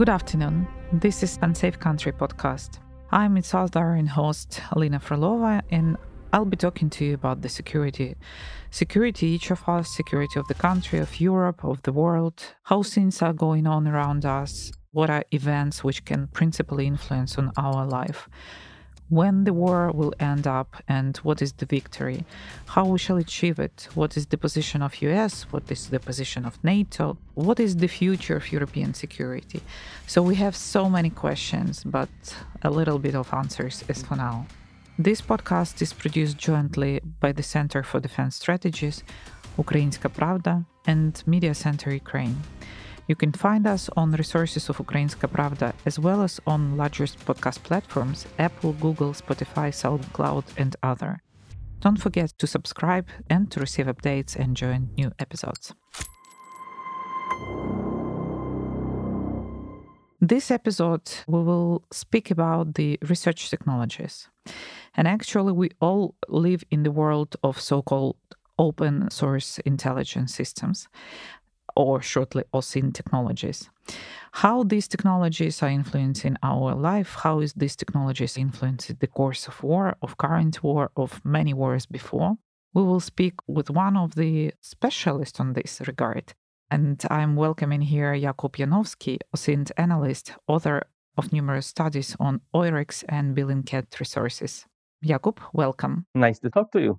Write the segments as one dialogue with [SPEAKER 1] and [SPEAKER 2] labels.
[SPEAKER 1] Good afternoon. This is Unsafe Country podcast. I'm its and host, Alina Frolova, and I'll be talking to you about the security. Security, each of us, security of the country, of Europe, of the world, how things are going on around us, what are events which can principally influence on our life when the war will end up and what is the victory. How we shall achieve it. What is the position of us what is the position of nato? What is the future of european security? So we have so many questions but a little bit of answers as for now. This podcast is produced jointly by the center for defense strategies ukrainska pravda and media center ukraine you can find us on resources of Ukrainska Pravda as well as on largest podcast platforms Apple, Google, Spotify, SoundCloud, and other. Don't forget to subscribe and to receive updates and join new episodes. This episode, we will speak about the research technologies. And actually, we all live in the world of so called open source intelligence systems or shortly OSINT technologies. How these technologies are influencing our life, how is these technologies influencing the course of war, of current war, of many wars before. We will speak with one of the specialists on this regard. And I'm welcoming here Jakub Janovsky, OSINT analyst, author of numerous studies on Oryx and Bellingcat resources. Jakub, welcome.
[SPEAKER 2] Nice to talk to you.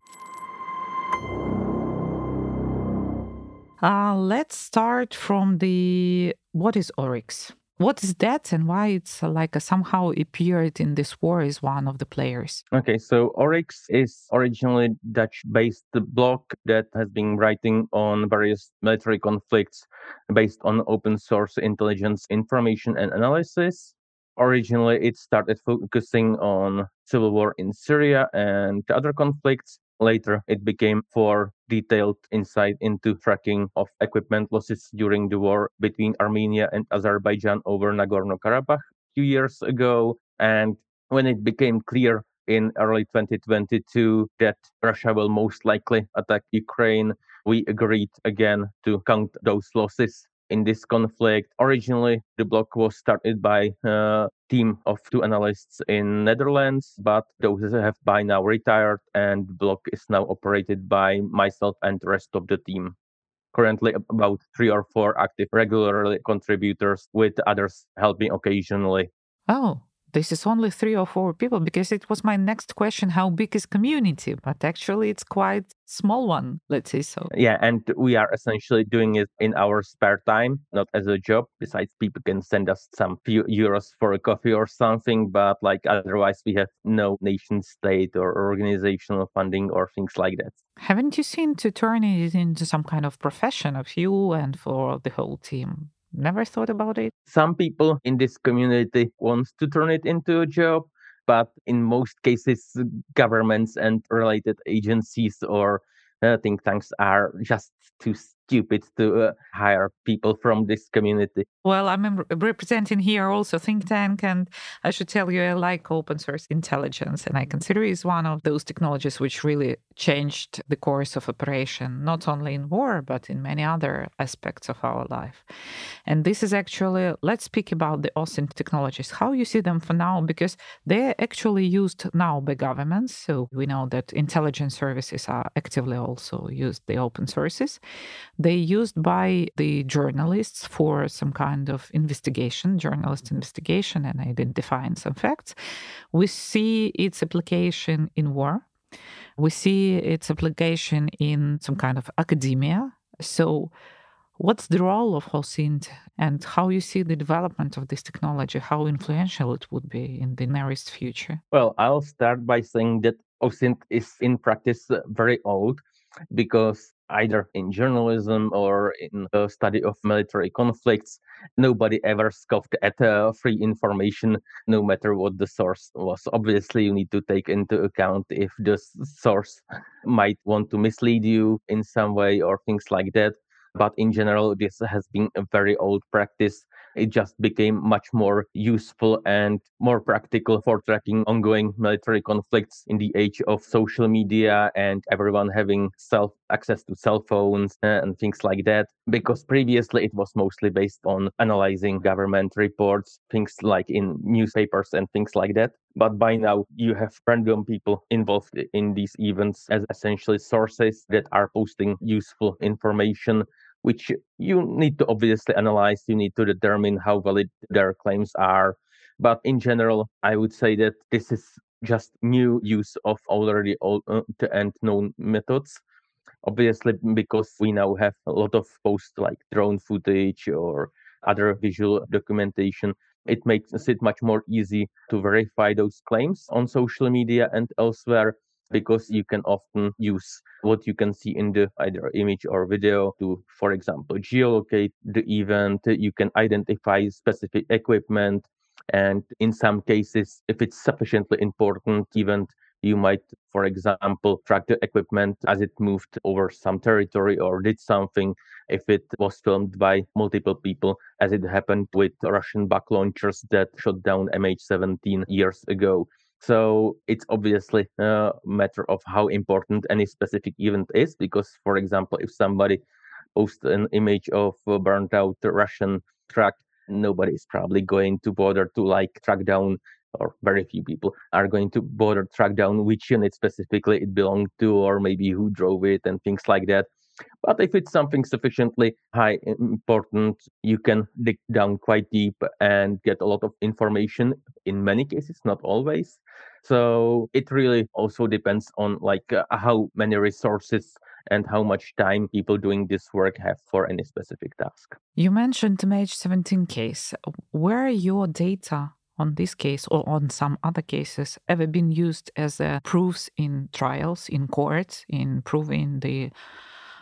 [SPEAKER 1] Uh, let's start from the what is Oryx? What is that and why it's uh, like a, somehow appeared in this war as one of the players?
[SPEAKER 2] Okay, so Oryx is originally Dutch based block that has been writing on various military conflicts based on open source intelligence information and analysis. Originally, it started focusing on civil war in Syria and other conflicts, Later, it became for detailed insight into tracking of equipment losses during the war between Armenia and Azerbaijan over Nagorno Karabakh a few years ago. And when it became clear in early 2022 that Russia will most likely attack Ukraine, we agreed again to count those losses in this conflict. Originally, the block was started by a team of two analysts in Netherlands, but those have by now retired, and the block is now operated by myself and the rest of the team. Currently, about three or four active regularly contributors, with others helping occasionally.
[SPEAKER 1] Oh, this is only three or four people because it was my next question how big is community? But actually it's quite small one let's say so.
[SPEAKER 2] Yeah and we are essentially doing it in our spare time not as a job. Besides people can send us some few euros for a coffee or something but like otherwise we have no nation state or organizational funding or things like that.
[SPEAKER 1] Haven't you seen to turn it into some kind of profession of you and for the whole team Never thought about it.
[SPEAKER 2] Some people in this community wants to turn it into a job, but in most cases, governments and related agencies or uh, think tanks are just too stupid to uh, hire people from this community.
[SPEAKER 1] Well, I'm representing here also think tank, and I should tell you, I like open source intelligence, and I consider it is one of those technologies which really changed the course of operation, not only in war but in many other aspects of our life. And this is actually, let's speak about the OSINT technologies, how you see them for now, because they're actually used now by governments. So we know that intelligence services are actively also used the open sources they used by the journalists for some kind of investigation, journalist investigation, and identifying some facts. We see its application in war. We see its application in some kind of academia. So, what's the role of OSINT and how you see the development of this technology, how influential it would be in the nearest future?
[SPEAKER 2] Well, I'll start by saying that OSINT is in practice uh, very old because either in journalism or in the study of military conflicts. Nobody ever scoffed at uh, free information, no matter what the source was. Obviously, you need to take into account if the source might want to mislead you in some way or things like that. But in general, this has been a very old practice it just became much more useful and more practical for tracking ongoing military conflicts in the age of social media and everyone having self access to cell phones and things like that. Because previously it was mostly based on analyzing government reports things like in newspapers and things like that. But by now you have random people involved in these events as essentially sources that are posting useful information which you need to obviously analyze. You need to determine how valid their claims are. But in general, I would say that this is just new use of already old uh, and known methods. Obviously, because we now have a lot of post like drone footage or other visual documentation, it makes it much more easy to verify those claims on social media and elsewhere because you can often use what you can see in the either image or video to, for example, geolocate the event. You can identify specific equipment. And in some cases, if it's sufficiently important event, you might, for example, track the equipment as it moved over some territory or did something if it was filmed by multiple people, as it happened with Russian Buk launchers that shot down MH17 years ago. So it's obviously a matter of how important any specific event is, because, for example, if somebody posts an image of a burnt out Russian truck, nobody is probably going to bother to like track down, or very few people are going to bother track down which unit specifically it belonged to, or maybe who drove it and things like that. But if it's something sufficiently high important, you can dig down quite deep and get a lot of information in many cases, not always. So it really also depends on like uh, how many resources and how much time people doing this work have for any specific task.
[SPEAKER 1] You mentioned the MH17 case. Where your data on this case or on some other cases ever been used as uh, proofs in trials, in courts, in proving the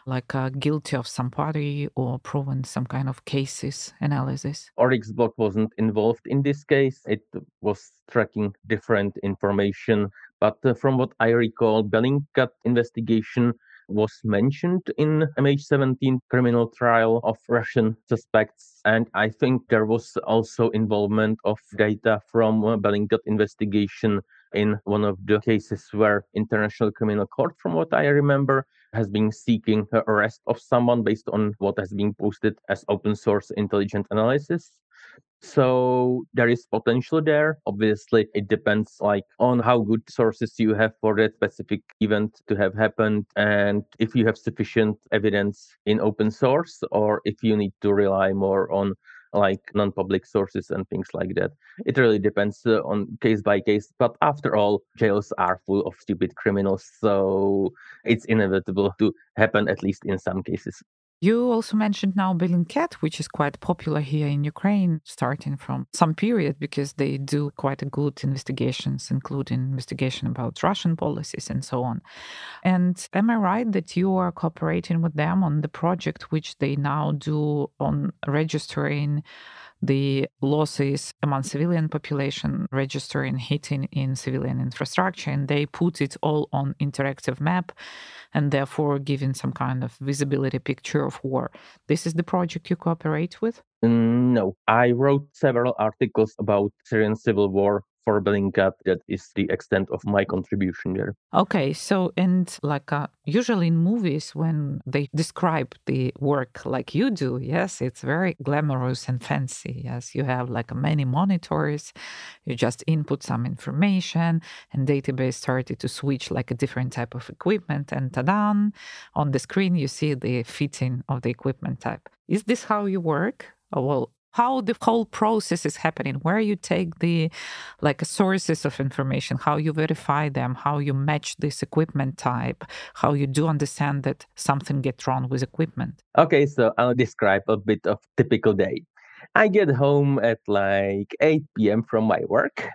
[SPEAKER 1] like uh, guilty of some party or proven some kind of cases analysis?
[SPEAKER 2] Oryx block wasn't involved in this case. It was tracking different information. But uh, from what I recall, Bellingcat investigation was mentioned in MH17 criminal trial of Russian suspects. And I think there was also involvement of data from uh, Bellingcat investigation in one of the cases where International Criminal Court, from what I remember, has been seeking the arrest of someone based on what has been posted as open source intelligent analysis. So there is potential there. Obviously, it depends like on how good sources you have for that specific event to have happened and if you have sufficient evidence in open source or if you need to rely more on like non-public sources and things like that. It really depends uh, on case by case. But after all, jails are full of stupid criminals, so it's inevitable to happen at least in some cases.
[SPEAKER 1] You also mentioned now Bellingcat, which is quite popular here in Ukraine, starting from some period because they do quite good investigations, including investigation about Russian policies and so on. And am I right that you are cooperating with them on the project which they now do on registering the losses among civilian population registering hitting in civilian infrastructure and they put it all on interactive map and therefore giving some kind of visibility picture of war. This is the project you cooperate with?
[SPEAKER 2] Mm, no. I wrote several articles about syrian civil war for Bellingcat. That is the extent of my contribution there.
[SPEAKER 1] Okay, so and like uh, usually in movies when they describe the work like you do, yes, it's very glamorous and fancy. Yes, you have like many monitors, you just input some information, and database started to switch like a different type of equipment, and ta-da! On the screen you see the fitting of the equipment type. Is this how you work? Oh, well, how the whole process is happening where you take the like sources of information how you verify them how you match this equipment type how you do understand that something gets wrong with equipment.
[SPEAKER 2] Okay so i'll describe a bit of typical day. I get home at like 8 p.m from my work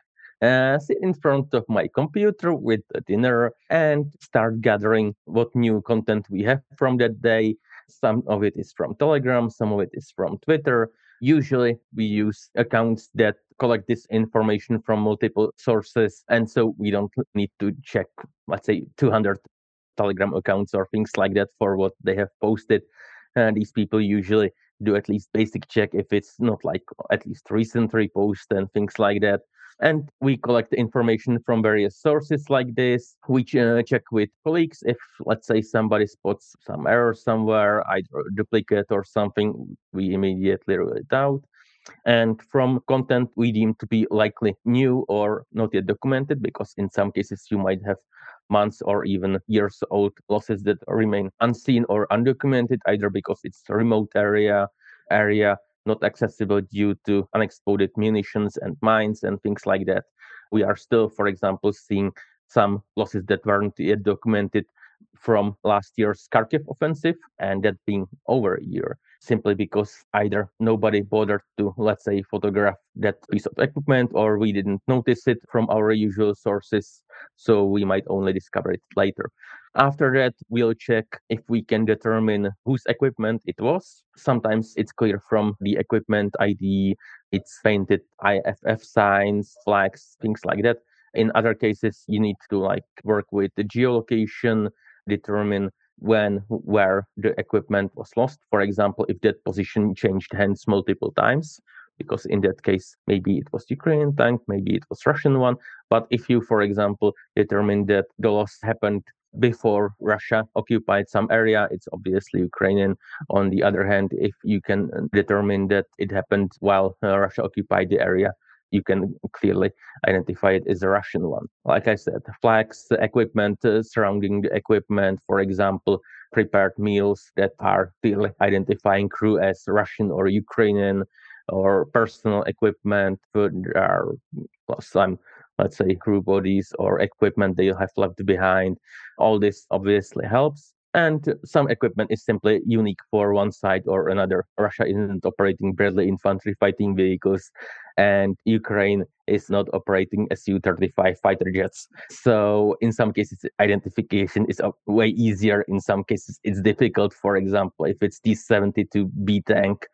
[SPEAKER 2] uh, sit in front of my computer with dinner and start gathering what new content we have from that day. Some of it is from telegram some of it is from twitter Usually we use accounts that collect this information from multiple sources. And so we don't need to check, let's say, 200 Telegram accounts or things like that for what they have posted. And these people usually do at least basic check if it's not like at least recent repost and things like that. And we collect information from various sources like this. We uh, check with colleagues if, let's say, somebody spots some error somewhere, either duplicate or something, we immediately rule it out. And from content we deem to be likely new or not yet documented, because in some cases you might have months or even years old losses that remain unseen or undocumented, either because it's a remote area, area not accessible due to unexploded munitions and mines and things like that. We are still, for example, seeing some losses that weren't yet documented from last year's Kharkiv offensive, and that being over a year simply because either nobody bothered to, let's say, photograph that piece of equipment or we didn't notice it from our usual sources. So we might only discover it later. After that, we'll check if we can determine whose equipment it was. Sometimes it's clear from the equipment ID, it's painted IFF signs, flags, things like that. In other cases, you need to like work with the geolocation, determine when where the equipment was lost for example if that position changed hands multiple times because in that case maybe it was ukrainian tank maybe it was russian one but if you for example determine that the loss happened before russia occupied some area it's obviously ukrainian on the other hand if you can determine that it happened while uh, russia occupied the area you can clearly identify it as a Russian one. Like I said, flags, equipment uh, surrounding the equipment, for example, prepared meals that are clearly identifying crew as Russian or Ukrainian, or personal equipment. food are some, let's say, crew bodies or equipment they have left behind. All this obviously helps and some equipment is simply unique for one side or another. Russia isn't operating Bradley infantry fighting vehicles, and Ukraine is not operating Su 35 fighter jets. So, in some cases, identification is way easier. In some cases, it's difficult. For example, if it's T 72B tank,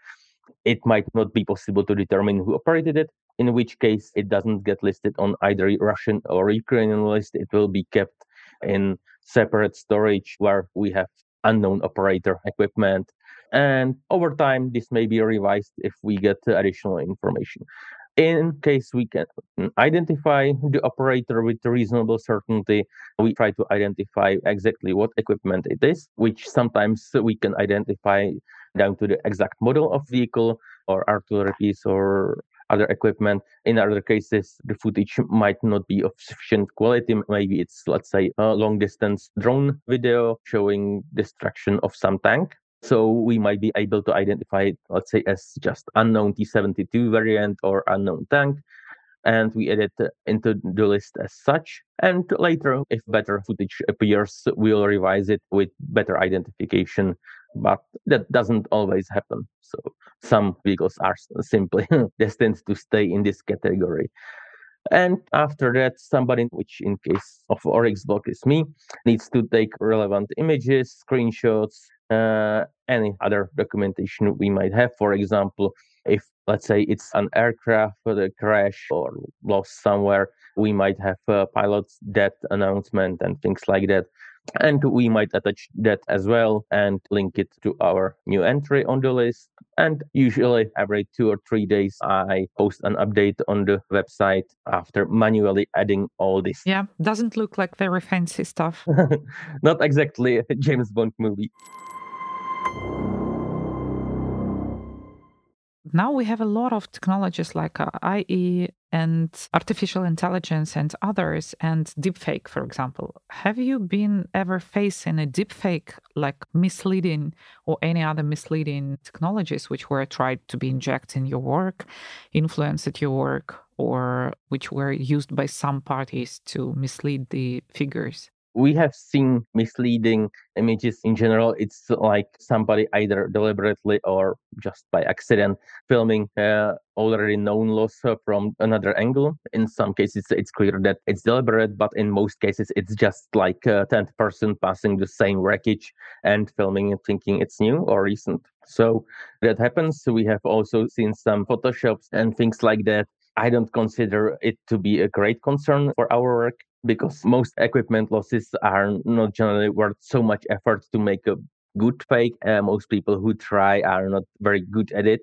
[SPEAKER 2] it might not be possible to determine who operated it, in which case it doesn't get listed on either Russian or Ukrainian list. It will be kept in separate storage where we have unknown operator equipment. And over time, this may be revised if we get additional information. In case we can identify the operator with reasonable certainty, we try to identify exactly what equipment it is, which sometimes we can identify down to the exact model of vehicle or artillery piece or other equipment. In other cases, the footage might not be of sufficient quality. Maybe it's, let's say, a long distance drone video showing destruction of some tank. So we might be able to identify it, let's say, as just unknown T 72 variant or unknown tank. And we add it into the list as such. And later, if better footage appears, we'll revise it with better identification but that doesn't always happen. So some vehicles are simply destined to stay in this category. And after that, somebody, which in case of Oryx block is me, needs to take relevant images, screenshots, uh, any other documentation we might have. For example, if let's say it's an aircraft a crash or lost somewhere, we might have a pilot's death announcement and things like that and we might attach that as well and link it to our new entry on the list. And usually every two or three days i post an update on the website after manually adding all this.
[SPEAKER 1] Yeah doesn't look like very fancy stuff.
[SPEAKER 2] Not exactly a james bond movie
[SPEAKER 1] now we have a lot of technologies like uh, IE and artificial intelligence and others, and deepfake, for example. Have you been ever facing a deepfake like misleading or any other misleading technologies which were tried to be injected in your work, influenced your work, or which were used by some parties to mislead the figures?
[SPEAKER 2] We have seen misleading images in general. It's like somebody either deliberately or just by accident filming uh, already known loss from another angle. In some cases, it's clear that it's deliberate, but in most cases, it's just like a 10th person passing the same wreckage and filming it thinking it's new or recent. So that happens. We have also seen some photoshops and things like that. I don't consider it to be a great concern for our work because most equipment losses are not generally worth so much effort to make a good fake. Uh, most people who try are not very good at it.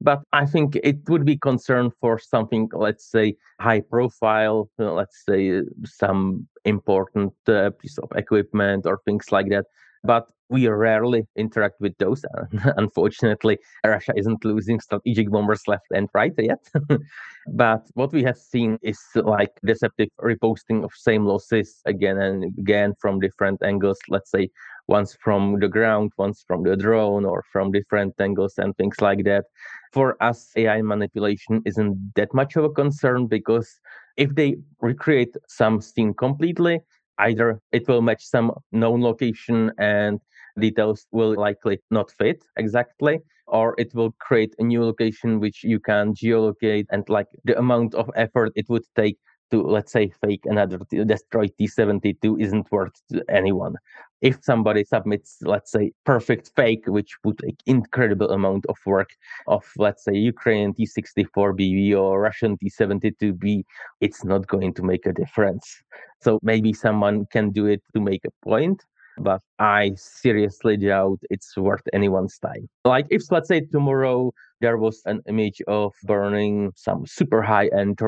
[SPEAKER 2] But I think it would be concern for something, let's say, high profile, let's say some important uh, piece of equipment or things like that. But we rarely interact with those. Uh, unfortunately, Russia isn't losing strategic bombers left and right yet. but what we have seen is like deceptive reposting of same losses again and again from different angles. Let's say once from the ground, once from the drone, or from different angles and things like that. For us, AI manipulation isn't that much of a concern because if they recreate some scene completely, either it will match some known location and details will likely not fit exactly or it will create a new location which you can geolocate and like the amount of effort it would take to let's say fake another destroy t72 isn't worth to anyone if somebody submits let's say perfect fake which would incredible amount of work of let's say ukrainian t64bv or russian t72b it's not going to make a difference so maybe someone can do it to make a point but I seriously doubt it's worth anyone's time. Like if let's say tomorrow there was an image of burning some super high end,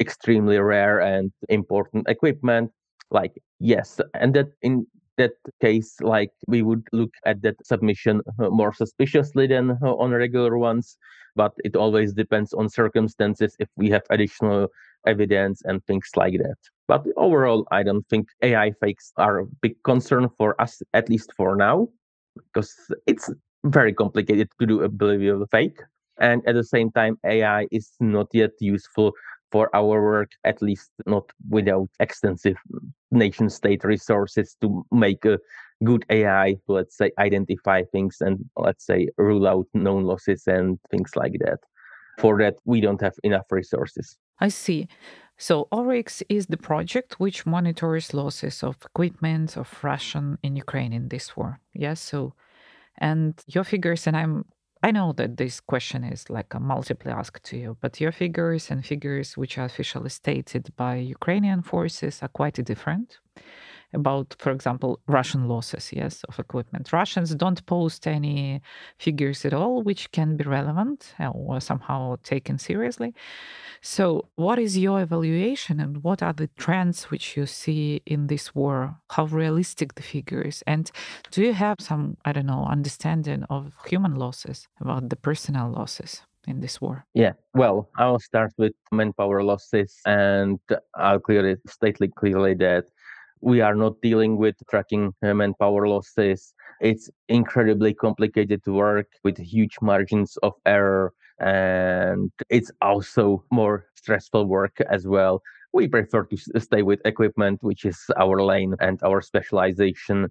[SPEAKER 2] extremely rare and important equipment, like yes, and that in that case, like we would look at that submission uh, more suspiciously than uh, on regular ones. But it always depends on circumstances if we have additional evidence and things like that. But overall, I don't think AI fakes are a big concern for us, at least for now, because it's very complicated to do a believable fake. And at the same time, AI is not yet useful for our work, at least not without extensive nation state resources to make a good AI, let's say, identify things and let's say rule out known losses and things like that. For that, we don't have enough resources.
[SPEAKER 1] I see. So Oryx is the project which monitors losses of equipment of Russian in Ukraine in this war. Yes. So, and your figures, and I'm I know that this question is like a multiply ask to you, but your figures and figures which are officially stated by Ukrainian forces are quite different about, for example, Russian losses, yes, of equipment. Russians don't post any figures at all, which can be relevant uh, or somehow taken seriously. So, what is your evaluation and what are the trends which you see in this war? How realistic the figures? And do you have some, I don't know, understanding of human losses, about the personal losses? in this war?
[SPEAKER 2] Yeah, well, I'll start with manpower losses and I'll clearly state clearly that we are not dealing with tracking uh, manpower losses. It's incredibly complicated to work with huge margins of error, and it's also more stressful work as well. We prefer to stay with equipment, which is our lane and our specialization.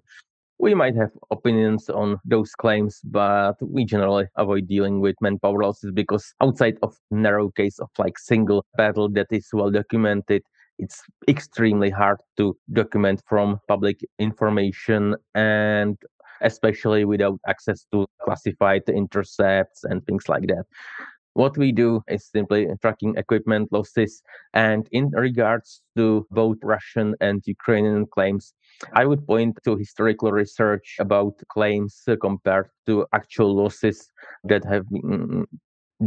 [SPEAKER 2] We might have opinions on those claims, but we generally avoid dealing with manpower losses because outside of narrow case of like single battle that is well documented, it's extremely hard to document from public information and especially without access to classified intercepts and things like that. What we do is simply tracking equipment losses. And in regards to both Russian and Ukrainian claims, I would point to historical research about claims compared to actual losses that have been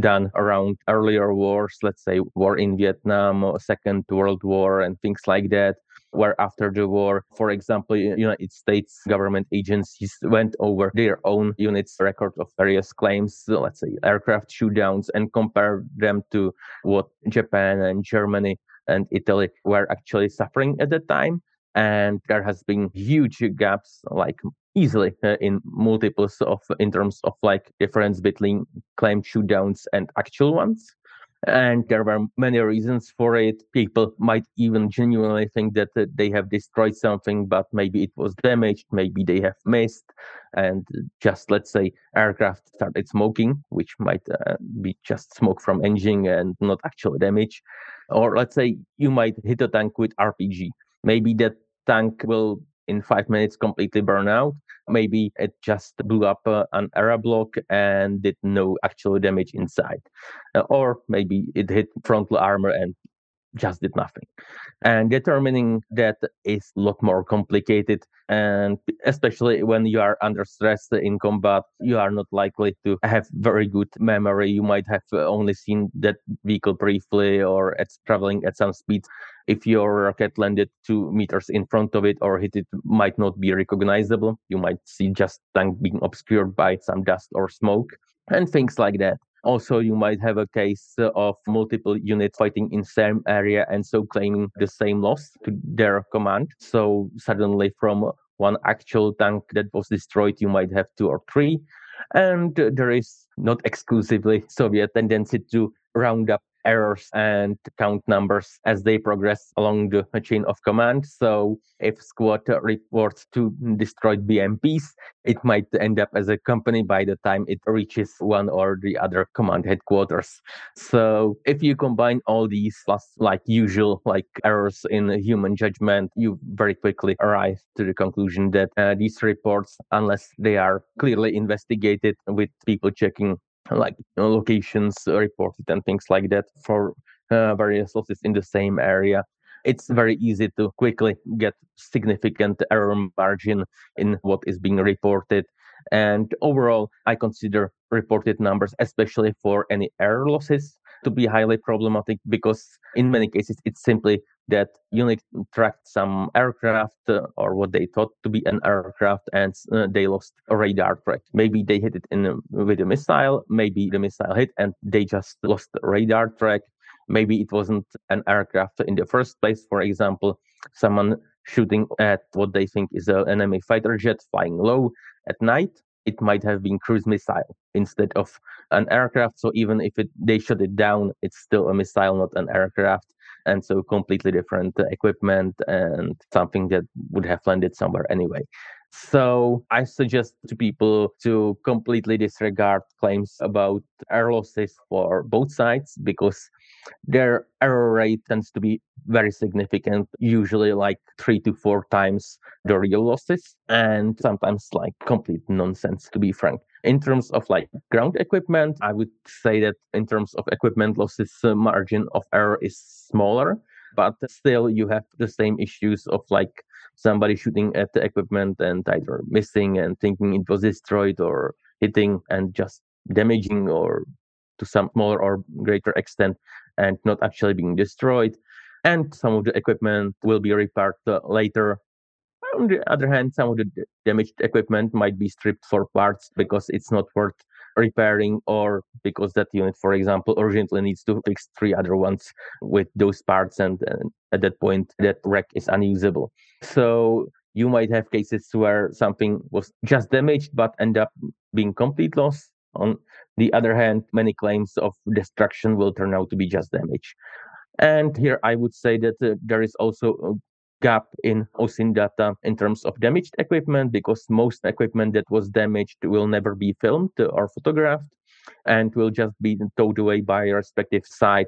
[SPEAKER 2] done around earlier wars, let's say war in Vietnam, or Second World War, and things like that. Where after the war, for example, United States government agencies went over their own units' record of various claims, let's say aircraft shootdowns, and compared them to what Japan and Germany and Italy were actually suffering at the time and there has been huge gaps like easily uh, in multiples of in terms of like difference between claimed shootdowns and actual ones. And there were many reasons for it. People might even genuinely think that uh, they have destroyed something but maybe it was damaged maybe they have missed. And just let's say aircraft started smoking which might uh, be just smoke from engine and not actual damage. Or let's say you might hit a tank with rpg maybe that tank will in five minutes completely burn out. Maybe it just blew up uh, an ERA block and did no actual damage inside. Uh, or maybe it hit frontal armor and just did nothing. And determining that is a lot more complicated. And especially when you are under stress in combat, you are not likely to have very good memory. You might have uh, only seen that vehicle briefly or it's traveling at some speed. If your rocket landed two meters in front of it or hit it, might not be recognizable. You might see just tank being obscured by some dust or smoke and things like that. Also, you might have a case of multiple units fighting in same area and so claiming the same loss to their command. So suddenly from one actual tank that was destroyed, you might have two or three. And there is not exclusively Soviet tendency to round up errors and count numbers as they progress along the chain of command. So if squad reports two destroyed BMPs, it might end up as a company by the time it reaches one or the other command headquarters. So if you combine all these plus like usual like errors in human judgment, you very quickly arrive to the conclusion that uh, these reports, unless they are clearly investigated with people checking like locations reported and things like that for uh, various losses in the same area. It's very easy to quickly get significant error margin in what is being reported. And overall i consider reported numbers especially for any error losses to be highly problematic because in many cases it's simply that unit tracked some aircraft uh, or what they thought to be an aircraft and uh, they lost radar track. Maybe they hit it in a, with a missile, maybe the missile hit and they just lost radar track. Maybe it wasn't an aircraft in the first place. For example, someone shooting at what they think is an enemy fighter jet flying low at night it might have been cruise missile instead of an aircraft. So even if it, they shut it down, it's still a missile, not an aircraft. And so completely different equipment and something that would have landed somewhere anyway. So I suggest to people to completely disregard claims about air losses for both sides because their error rate tends to be very significant, usually like three to four times the real losses, and sometimes like complete nonsense, to be frank. In terms of like ground equipment, I would say that in terms of equipment losses, uh, margin of error is smaller, but still you have the same issues of like somebody shooting at the equipment and either missing and thinking it was destroyed or hitting and just damaging or to some smaller or greater extent and not actually being destroyed. And some of the equipment will be repaired uh, later. On the other hand, some of the damaged equipment might be stripped for parts because it's not worth repairing or because that unit, for example, urgently needs to fix three other ones with those parts. And, and at that point, that wreck is unusable. So you might have cases where something was just damaged but end up being complete loss on the other hand, many claims of destruction will turn out to be just damage. And here I would say that uh, there is also a gap in OSINT data in terms of damaged equipment because most equipment that was damaged will never be filmed or photographed and will just be towed away by respective side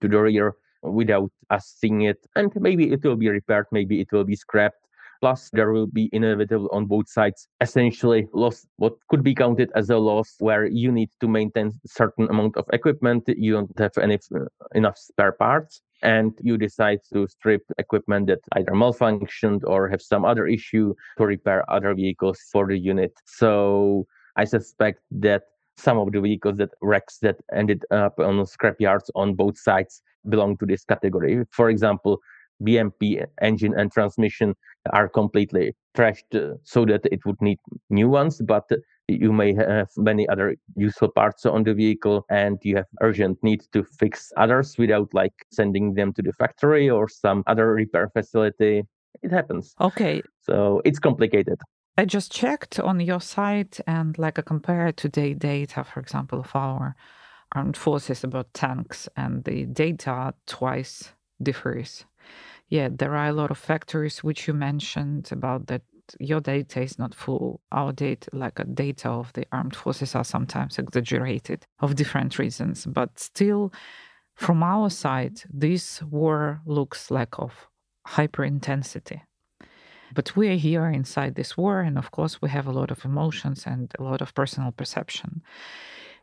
[SPEAKER 2] to the rear without us seeing it. And maybe it will be repaired, maybe it will be scrapped Plus, there will be inevitable on both sides, essentially loss, what could be counted as a loss where you need to maintain certain amount of equipment. You don't have any, uh, enough spare parts and you decide to strip equipment that either malfunctioned or have some other issue to repair other vehicles for the unit. So I suspect that some of the vehicles that wrecks that ended up on scrap yards on both sides belong to this category. For example, BMP engine and transmission are completely trashed uh, so that it would need new ones, but you may have many other useful parts on the vehicle and you have urgent need to fix others without like sending them to the factory or some other repair facility. It happens.
[SPEAKER 1] Okay.
[SPEAKER 2] So it's complicated.
[SPEAKER 1] I just checked on your site and like a compare today data, for example, of our armed forces about tanks and the data twice differs yeah, there are a lot of factors which you mentioned about that your data is not full. Our data, like a data of the armed forces, are sometimes exaggerated of different reasons. But still, from our side, this war looks like of hyper intensity. But we are here inside this war, and of course, we have a lot of emotions and a lot of personal perception.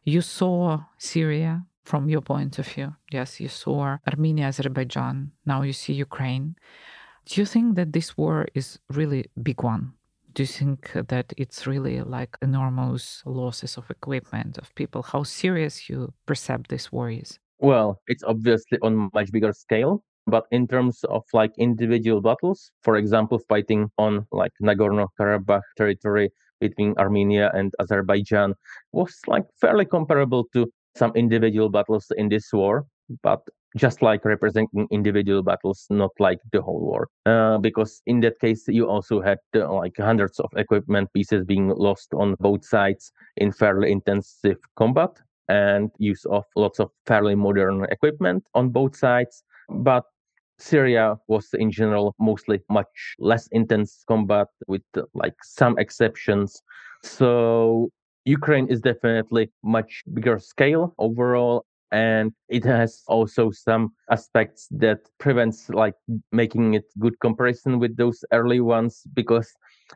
[SPEAKER 1] You saw Syria from your point of view? Yes, you saw Armenia, Azerbaijan, now you see Ukraine. Do you think that this war is really big one? Do you think that it's really like enormous losses of equipment of people? How serious you perceive this war is?
[SPEAKER 2] Well, it's obviously on much bigger scale. But in terms of like individual battles, for example, fighting on like Nagorno Karabakh territory between Armenia and Azerbaijan was like fairly comparable to some individual battles in this war. But just like representing individual battles, not like the whole war. Uh, because in that case, you also had uh, like hundreds of equipment pieces being lost on both sides in fairly intensive combat and use of lots of fairly modern equipment on both sides. But Syria was in general mostly much less intense combat with uh, like some exceptions. So Ukraine is definitely much bigger scale overall and it has also some aspects that prevents like making it good comparison with those early ones because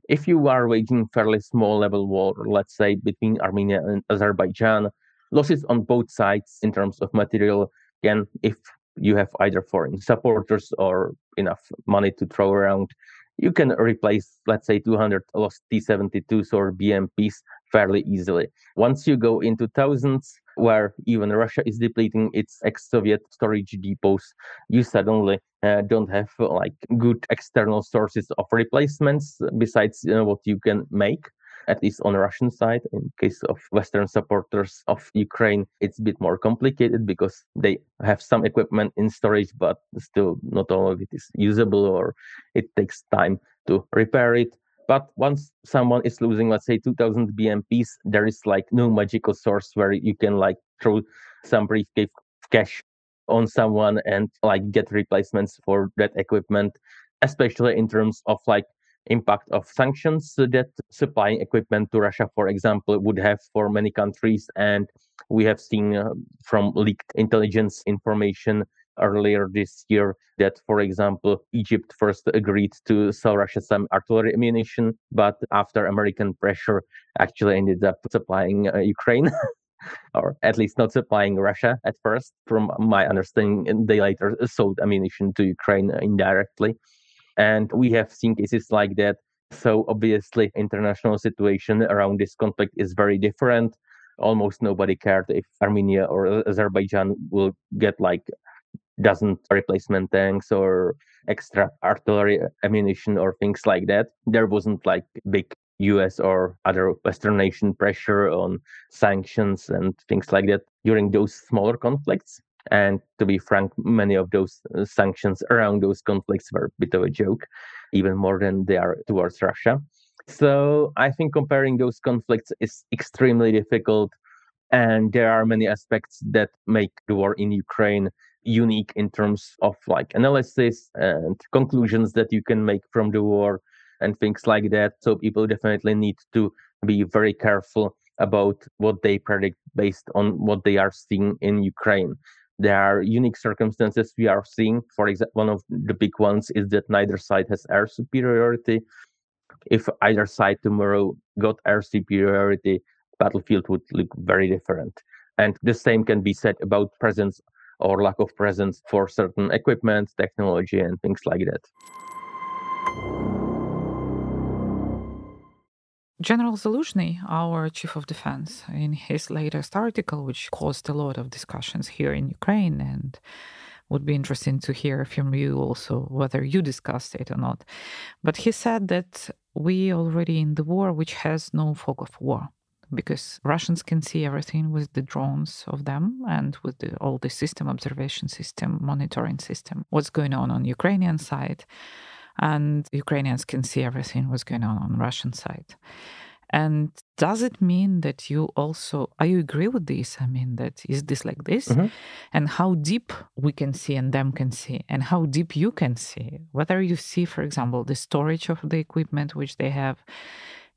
[SPEAKER 2] if you are waging fairly small level war let's say between armenia and azerbaijan losses on both sides in terms of material again if you have either foreign supporters or enough money to throw around you can replace let's say 200 lost t-72s or bmps fairly easily. Once you go into thousands where even Russia is depleting its ex-Soviet storage depots, you suddenly uh, don't have uh, like good external sources of replacements besides you know, what you can make. At least on the Russian side, in case of Western supporters of Ukraine, it's a bit more complicated because they have some equipment in storage, but still not all of it is usable or it takes time to repair it. But once someone is losing, let's say 2000 BMPs, there is like no magical source where you can like throw some briefcase cash on someone and like get replacements for that equipment, especially in terms of like impact of sanctions that supplying equipment to Russia, for example, would have for many countries. And we have seen uh, from leaked intelligence information earlier this year that, for example, Egypt first agreed to sell Russia some artillery ammunition, but after American pressure, actually ended up supplying uh, Ukraine. or at least not supplying Russia at first. From my understanding, they later sold ammunition to Ukraine indirectly. And we have seen cases like that. So obviously, international situation around this conflict is very different. Almost nobody cared if Armenia or Azerbaijan will get like doesn't replacement tanks or extra artillery ammunition or things like that. There wasn't like big US or other Western nation pressure on sanctions and things like that during those smaller conflicts. And to be frank, many of those uh, sanctions around those conflicts were a bit of a joke, even more than they are towards Russia. So I think comparing those conflicts is extremely difficult. And there are many aspects that make the war in Ukraine unique in terms of like analysis and conclusions that you can make from the war and things like that. So people definitely need to be very careful about what they predict based on what they are seeing in Ukraine. There are unique circumstances we are seeing. For example, one of the big ones is that neither side has air superiority. If either side tomorrow got air superiority, battlefield would look very different. And the same can be said about presence or lack of presence for certain equipment, technology, and things like that.
[SPEAKER 1] General Zaluzhny, our chief of defense, in his latest article, which caused a lot of discussions here in Ukraine, and would be interesting to hear from you also whether you discussed it or not. But he said that we already in the war, which has no fog of war because Russians can see everything with the drones of them and with the, all the system observation system, monitoring system, what's going on on Ukrainian side, and Ukrainians can see everything what's going on on Russian side. And does it mean that you also are you agree with this? I mean, that is this like this, mm-hmm. and how deep we can see and them can see, and how deep you can see. Whether you see, for example, the storage of the equipment which they have,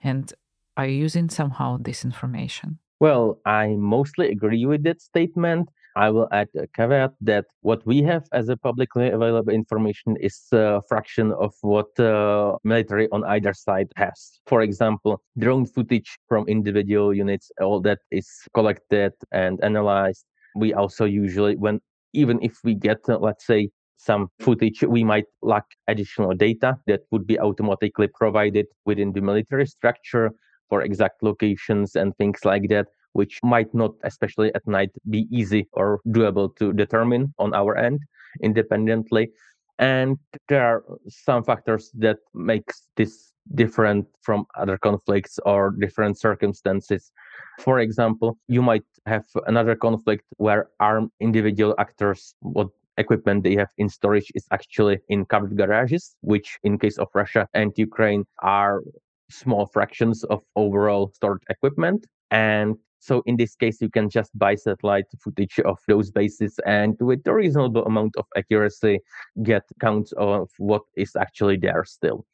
[SPEAKER 1] and are you using somehow this information?
[SPEAKER 2] Well, I mostly agree with that statement. I will add a caveat that what we have as a publicly available information is a fraction of what uh, military on either side has. For example, drone footage from individual units, all that is collected and analyzed we also usually when even if we get uh, let's say some footage we might lack additional data that would be automatically provided within the military structure for exact locations and things like that which might not especially at night be easy or doable to determine on our end independently. And there are some factors that makes this different from other conflicts or different circumstances. For example you might have another conflict where armed individual actors what equipment they have in storage is actually in covered garages which in case of russia and ukraine are small fractions of overall stored equipment and so in this case, you can just buy satellite footage of those bases and with a reasonable amount of accuracy, get counts of what is actually there still.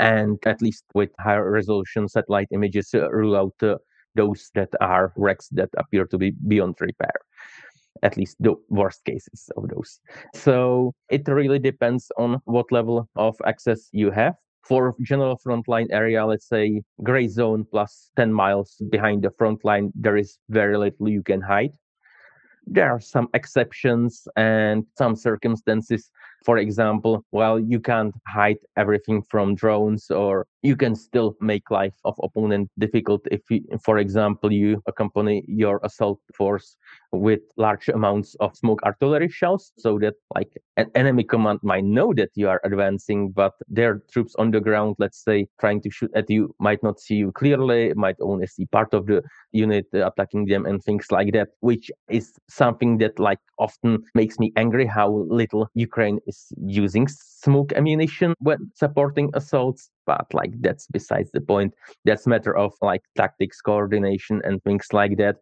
[SPEAKER 2] And at least with higher resolution satellite images, uh, rule out uh, those that are wrecks that appear to be beyond repair at least the worst cases of those. So it really depends on what level of access you have for general frontline area, let's say gray zone plus 10 miles behind the front line, there is very little you can hide. There are some exceptions and some circumstances for example, well, you can't hide everything from drones or you can still make life of opponent difficult if you, for example you accompany your assault force with large amounts of smoke artillery shells so that like an enemy command might know that you are advancing but their troops on the ground let's say trying to shoot at you might not see you clearly might only see part of the unit uh, attacking them and things like that which is something that like often makes me angry how little ukraine is using smoke ammunition when supporting assaults but like that's besides the point that's matter of like tactics coordination and things like that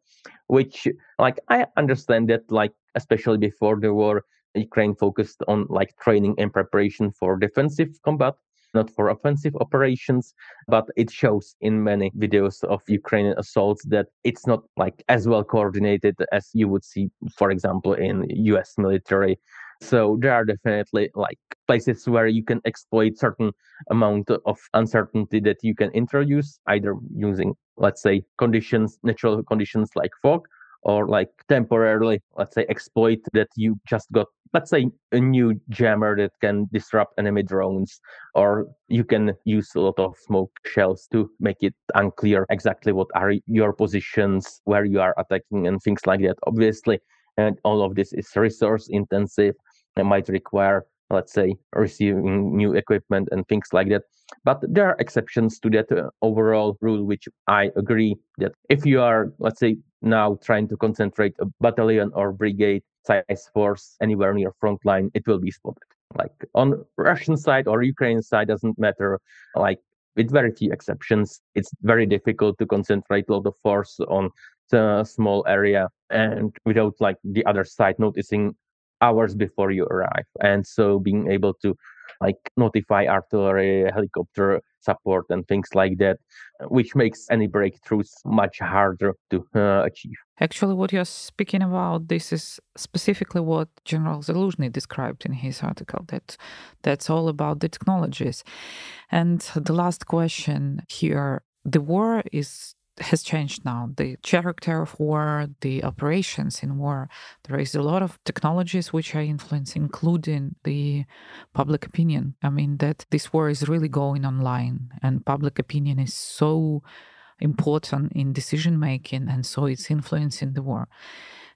[SPEAKER 2] which like i understand that like especially before the war ukraine focused on like training and preparation for defensive combat not for offensive operations, but it shows in many videos of Ukrainian assaults that it's not like as well coordinated as you would see, for example, in US military. So there are definitely like places where you can exploit certain amount of uncertainty that you can introduce, either using, let's say, conditions, natural conditions like fog, or like temporarily, let's say, exploit that you just got, let's say, a new jammer that can disrupt enemy drones, or you can use a lot of smoke shells to make it unclear exactly what are your positions, where you are attacking, and things like that. Obviously, and all of this is resource intensive and might require let's say receiving new equipment and things like that. But there are exceptions to that uh, overall rule which i agree that if you are let's say now trying to concentrate a battalion or brigade size force anywhere near front line it will be spotted like on russian side or ukraine side doesn't matter. Like with very few exceptions it's very difficult to concentrate a lot of force on a small area and without like the other side noticing hours before you arrive. And so being able to like notify artillery helicopter support and things like that which makes any breakthroughs much harder to uh, achieve.
[SPEAKER 1] Actually what you're speaking about this is specifically what general Zaluzhny described in his article that that's all about the technologies. And the last question here the war is has changed now. The character of war, the operations in war. There is a lot of technologies which are influencing, including the public opinion. I mean, that this war is really going online, and public opinion is so important in decision making, and so it's influencing the war.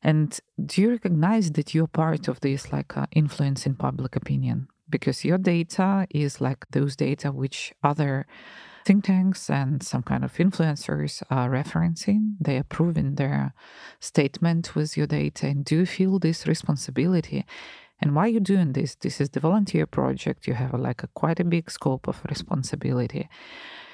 [SPEAKER 1] And do you recognize that you're part of this, like uh, influence in public opinion? Because your data is like those data which other think tanks and some kind of influencers are referencing. They are proving their statement with your data. And do you feel this responsibility? And why are you doing this? This is the volunteer project. You have like a quite a big scope of responsibility.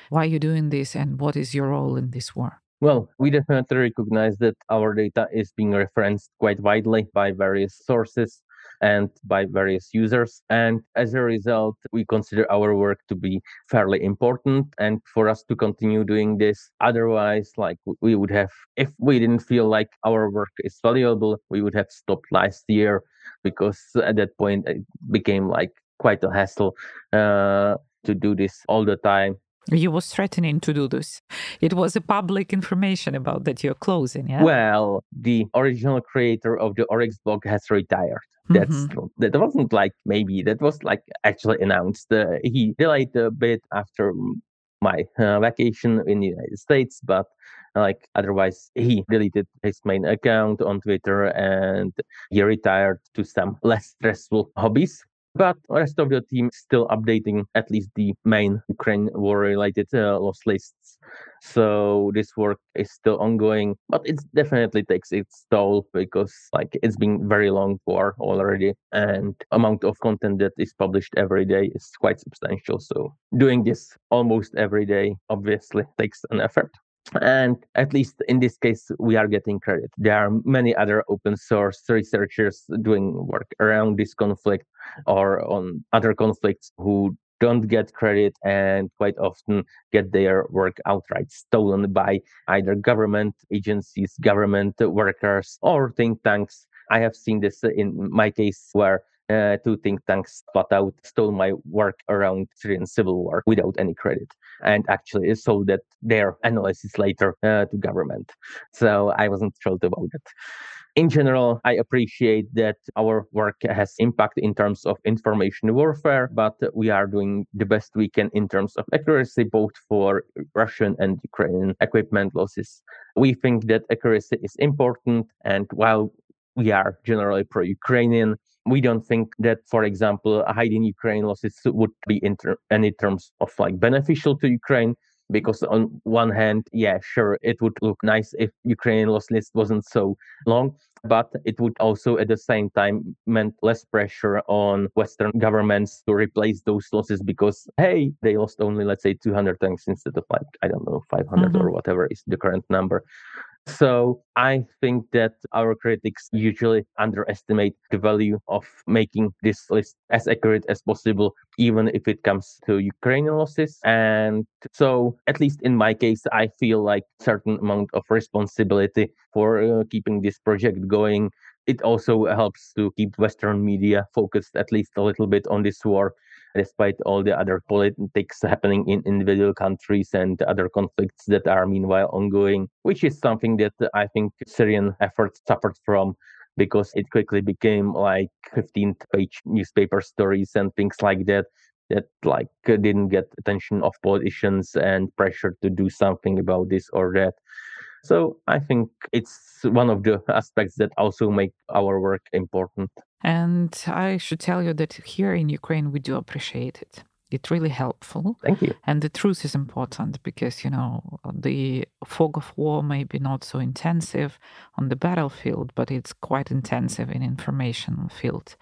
[SPEAKER 1] Why are you doing this, and what is your role in this war?
[SPEAKER 2] Well, we definitely recognize that our data is being referenced quite widely by various sources and by various users. And as a result, we consider our work to be fairly important and for us to continue doing this. Otherwise, like we would have, if we didn't feel like our work is valuable, we would have stopped last year because at that point it became like quite a hassle uh, to do this all the time
[SPEAKER 1] You was threatening to do this. It was a public information about that you're closing, yeah?
[SPEAKER 2] Well, the original creator of the Oryx blog has retired. That's
[SPEAKER 1] Mhm.
[SPEAKER 2] that wasn't like maybe that was like actually announced. Uh, he delayed a bit after my uh, vacation in the United States, but like otherwise he deleted his main account on Twitter and he retired to some less stressful hobbies. But rest of the team is still updating at least the main Ukraine war related uh, loss lists. So this work is still ongoing, but it definitely takes its toll because like it's been very long war already and amount of content that is published every day is quite substantial. So doing this almost every day obviously takes an effort. And at least in this case, we are getting credit. There are many other open source researchers doing work around this conflict or on other conflicts who don't get credit and quite often get their work outright stolen by either government agencies, government workers, or think tanks. I have seen this in my case where uh, two think tanks flat out stole my work around Syrian civil war without any credit and actually sold that their analysis later uh, to government. So I wasn't thrilled about it. In general, I appreciate that our work has impact in terms of information warfare, but we are doing the best we can in terms of accuracy, both for Russian and Ukrainian equipment losses. We think that accuracy is important, and while we are generally pro Ukrainian, we don't think that, for example, hiding Ukraine losses would be in ter- any terms of like beneficial to Ukraine. Because on one hand, yeah, sure, it would look nice if Ukrainian loss list wasn't so long, but it would also at the same time meant less pressure on Western governments to replace those losses because hey, they lost only let's say 200 tanks instead of like I don't know 500 mm-hmm. or whatever is the current number. So I think that our critics usually underestimate the value of making this list as accurate as possible, even if it comes to Ukrainian losses. And so, at least in my case, I feel like certain amount of responsibility for uh, keeping this project going. It also helps to keep Western media focused at least a little bit on this war despite all the other politics happening in individual countries and other conflicts that are meanwhile ongoing, which is something that I think Syrian efforts suffered from because it quickly became like 15 page newspaper stories and things like that that like didn't get attention of politicians and pressure to do something about this or that so I think it's one of the aspects that also make our work important.
[SPEAKER 1] And I should tell you that here in Ukraine, we do appreciate it. It's really helpful.
[SPEAKER 2] Thank you.
[SPEAKER 1] And the truth is important because, you know, the fog of war may be not so intensive on the battlefield, but it's quite intensive in information field.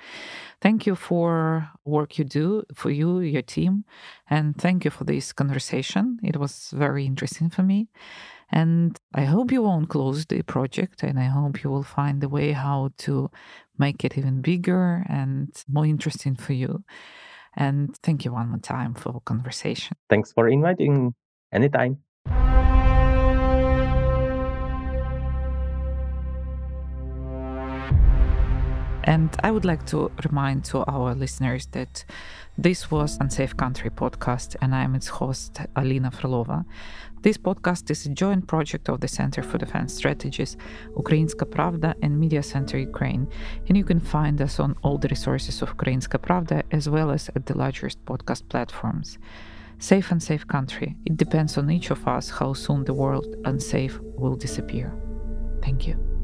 [SPEAKER 1] Thank you for work you do for you, your team, and thank you for this conversation. It was very interesting for me. And I hope you won't close the project, and I hope you will find a way how to make it even bigger and more interesting for you. And thank you one more time for conversation.
[SPEAKER 2] Thanks for inviting anytime.
[SPEAKER 1] And I would like to remind to our listeners that this was Unsafe Country podcast, and I'm its host, Alina Frolova. This podcast is a joint project of the Center for Defense Strategies, Ukrainska Pravda, and Media Center Ukraine. And you can find us on all the resources of Ukrainska Pravda as well as at the largest podcast platforms. Safe and safe country. It depends on each of us how soon the world unsafe will disappear. Thank you.